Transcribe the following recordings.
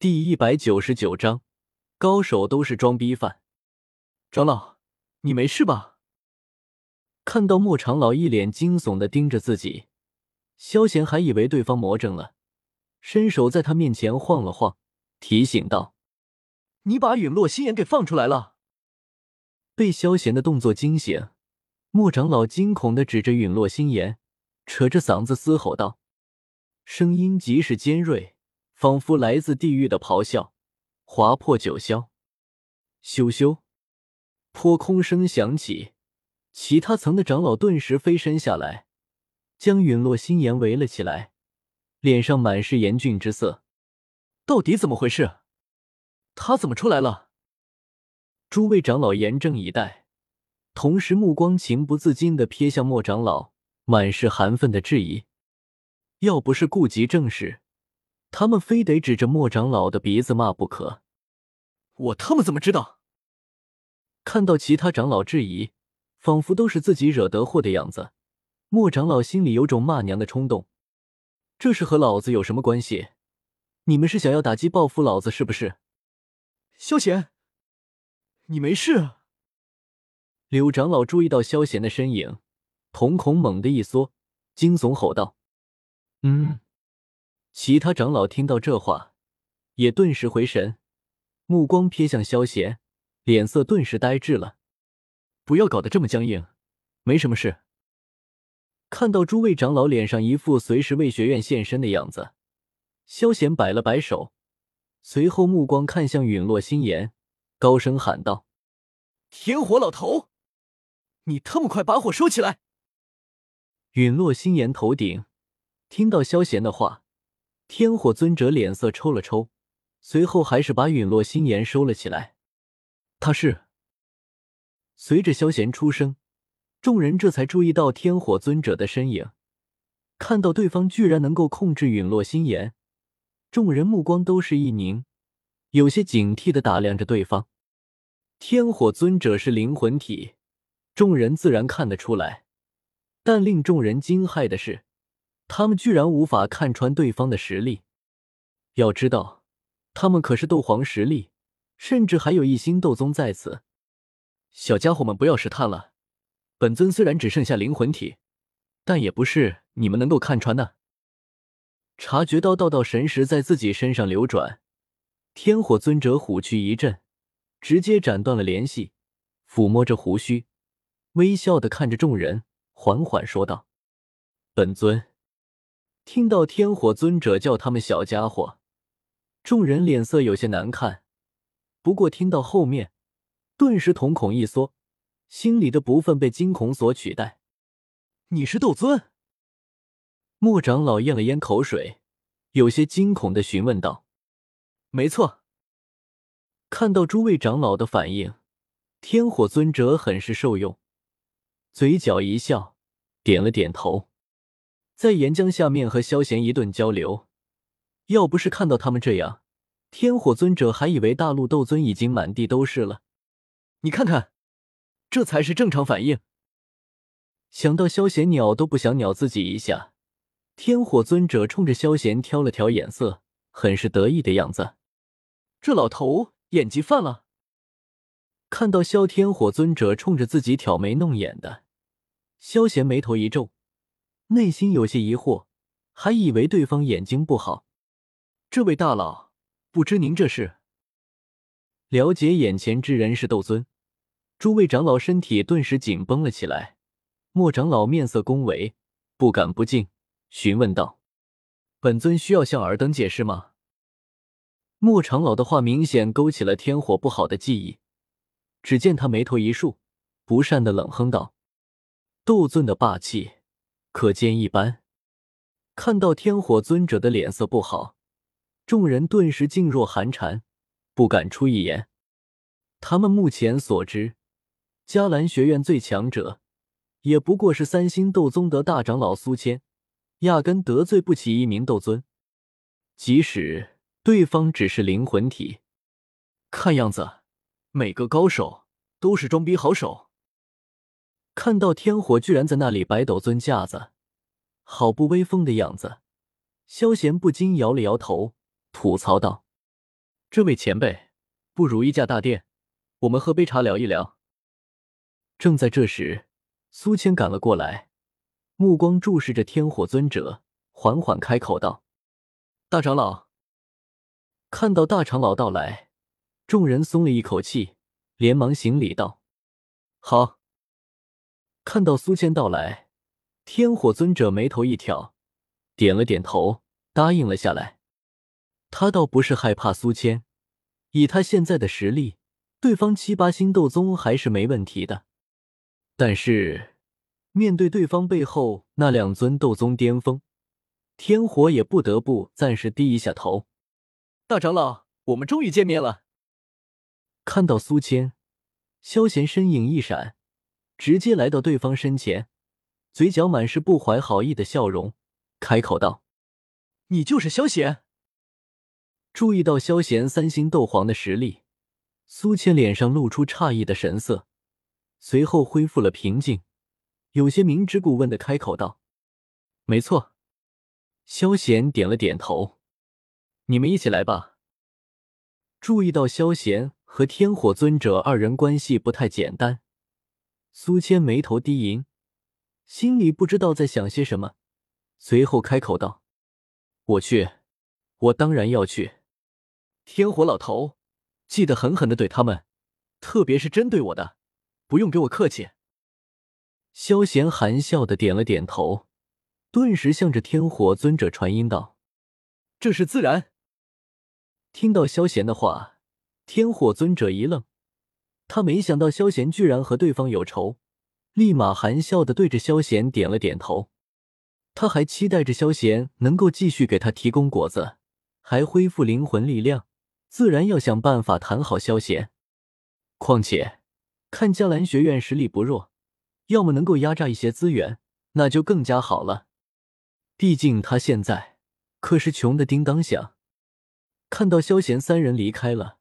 第一百九十九章，高手都是装逼犯。长老，你没事吧？看到莫长老一脸惊悚的盯着自己，萧贤还以为对方魔怔了，伸手在他面前晃了晃，提醒道：“你把陨落心炎给放出来了。”被萧贤的动作惊醒，莫长老惊恐的指着陨落心炎，扯着嗓子嘶吼道，声音极是尖锐，仿佛来自地狱的咆哮，划破九霄。咻咻，破空声响起，其他层的长老顿时飞身下来，将陨落心炎围了起来，脸上满是严峻之色。到底怎么回事？他怎么出来了？诸位长老严阵以待，同时目光情不自禁的瞥向莫长老，满是寒愤的质疑。要不是顾及正事，他们非得指着莫长老的鼻子骂不可。我他妈怎么知道？看到其他长老质疑，仿佛都是自己惹得祸的样子，莫长老心里有种骂娘的冲动。这是和老子有什么关系？你们是想要打击报复老子是不是？萧贤。你没事？柳长老注意到萧贤的身影，瞳孔猛地一缩，惊悚吼道：“嗯！”其他长老听到这话，也顿时回神，目光瞥向萧贤，脸色顿时呆滞了。不要搞得这么僵硬，没什么事。看到诸位长老脸上一副随时为学院献身的样子，萧贤摆了摆手，随后目光看向陨落心炎。高声喊道：“天火老头，你他妈快把火收起来！”陨落心炎头顶，听到萧贤的话，天火尊者脸色抽了抽，随后还是把陨落心炎收了起来。他是随着萧贤出声，众人这才注意到天火尊者的身影。看到对方居然能够控制陨落心炎，众人目光都是一凝。有些警惕的打量着对方，天火尊者是灵魂体，众人自然看得出来。但令众人惊骇的是，他们居然无法看穿对方的实力。要知道，他们可是斗皇实力，甚至还有一星斗宗在此。小家伙们，不要试探了。本尊虽然只剩下灵魂体，但也不是你们能够看穿的。察觉到道道神识在自己身上流转。天火尊者虎躯一震，直接斩断了联系，抚摸着胡须，微笑的看着众人，缓缓说道：“本尊。”听到天火尊者叫他们小家伙，众人脸色有些难看。不过听到后面，顿时瞳孔一缩，心里的不忿被惊恐所取代。“你是斗尊？”莫长老咽了咽口水，有些惊恐的询问道。没错，看到诸位长老的反应，天火尊者很是受用，嘴角一笑，点了点头。在岩浆下面和萧贤一顿交流，要不是看到他们这样，天火尊者还以为大陆斗尊已经满地都是了。你看看，这才是正常反应。想到萧贤鸟都不想鸟自己一下，天火尊者冲着萧贤挑了挑眼色，很是得意的样子。这老头演技犯了。看到萧天火尊者冲着自己挑眉弄眼的，萧贤眉头一皱，内心有些疑惑，还以为对方眼睛不好。这位大佬，不知您这是？了解眼前之人是斗尊，诸位长老身体顿时紧绷了起来。莫长老面色恭维，不敢不敬，询问道：“本尊需要向尔等解释吗？”莫长老的话明显勾起了天火不好的记忆，只见他眉头一竖，不善的冷哼道：“斗尊的霸气可见一斑。”看到天火尊者的脸色不好，众人顿时噤若寒蝉，不敢出一言。他们目前所知，迦兰学院最强者，也不过是三星斗宗的大长老苏谦，压根得罪不起一名斗尊，即使。对方只是灵魂体，看样子每个高手都是装逼好手。看到天火居然在那里摆斗尊架子，好不威风的样子，萧贤不禁摇了摇头，吐槽道：“这位前辈，不如一驾大殿，我们喝杯茶聊一聊。正在这时，苏谦赶了过来，目光注视着天火尊者，缓缓开口道：“大长老。”看到大长老到来，众人松了一口气，连忙行礼道：“好。”看到苏谦到来，天火尊者眉头一挑，点了点头，答应了下来。他倒不是害怕苏谦，以他现在的实力，对方七八星斗宗还是没问题的。但是面对对方背后那两尊斗宗巅峰，天火也不得不暂时低一下头。大长老，我们终于见面了。看到苏谦，萧贤身影一闪，直接来到对方身前，嘴角满是不怀好意的笑容，开口道：“你就是萧贤。”注意到萧贤三星斗皇的实力，苏谦脸上露出诧异的神色，随后恢复了平静，有些明知故问的开口道：“没错。”萧贤点了点头。你们一起来吧。注意到萧贤和天火尊者二人关系不太简单，苏谦眉头低吟，心里不知道在想些什么，随后开口道：“我去，我当然要去。天火老头，记得狠狠的怼他们，特别是针对我的，不用给我客气。”萧贤含笑的点了点头，顿时向着天火尊者传音道：“这是自然。”听到萧贤的话，天火尊者一愣，他没想到萧贤居然和对方有仇，立马含笑的对着萧贤点了点头。他还期待着萧贤能够继续给他提供果子，还恢复灵魂力量，自然要想办法谈好萧贤。况且看迦兰学院实力不弱，要么能够压榨一些资源，那就更加好了。毕竟他现在可是穷的叮当响。看到萧贤三人离开了，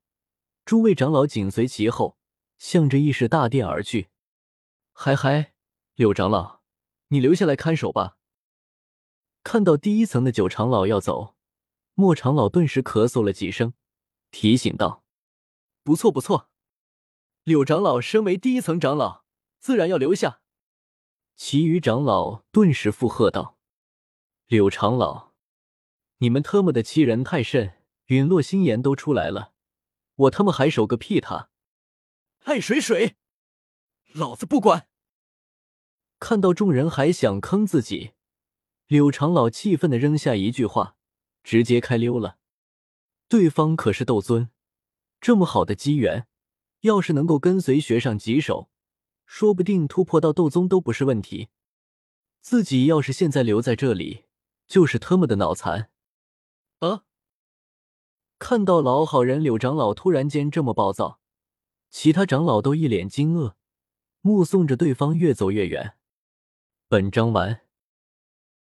诸位长老紧随其后，向着议事大殿而去。嗨嗨，柳长老，你留下来看守吧。看到第一层的九长老要走，莫长老顿时咳嗽了几声，提醒道：“不错不错，柳长老身为第一层长老，自然要留下。”其余长老顿时附和道：“柳长老，你们特么的欺人太甚！”陨落心炎都出来了，我他妈还守个屁塔！爱水水，老子不管！看到众人还想坑自己，柳长老气愤的扔下一句话，直接开溜了。对方可是斗尊，这么好的机缘，要是能够跟随学上几手，说不定突破到斗宗都不是问题。自己要是现在留在这里，就是特么的脑残！啊！看到老好人柳长老突然间这么暴躁，其他长老都一脸惊愕，目送着对方越走越远。本章完。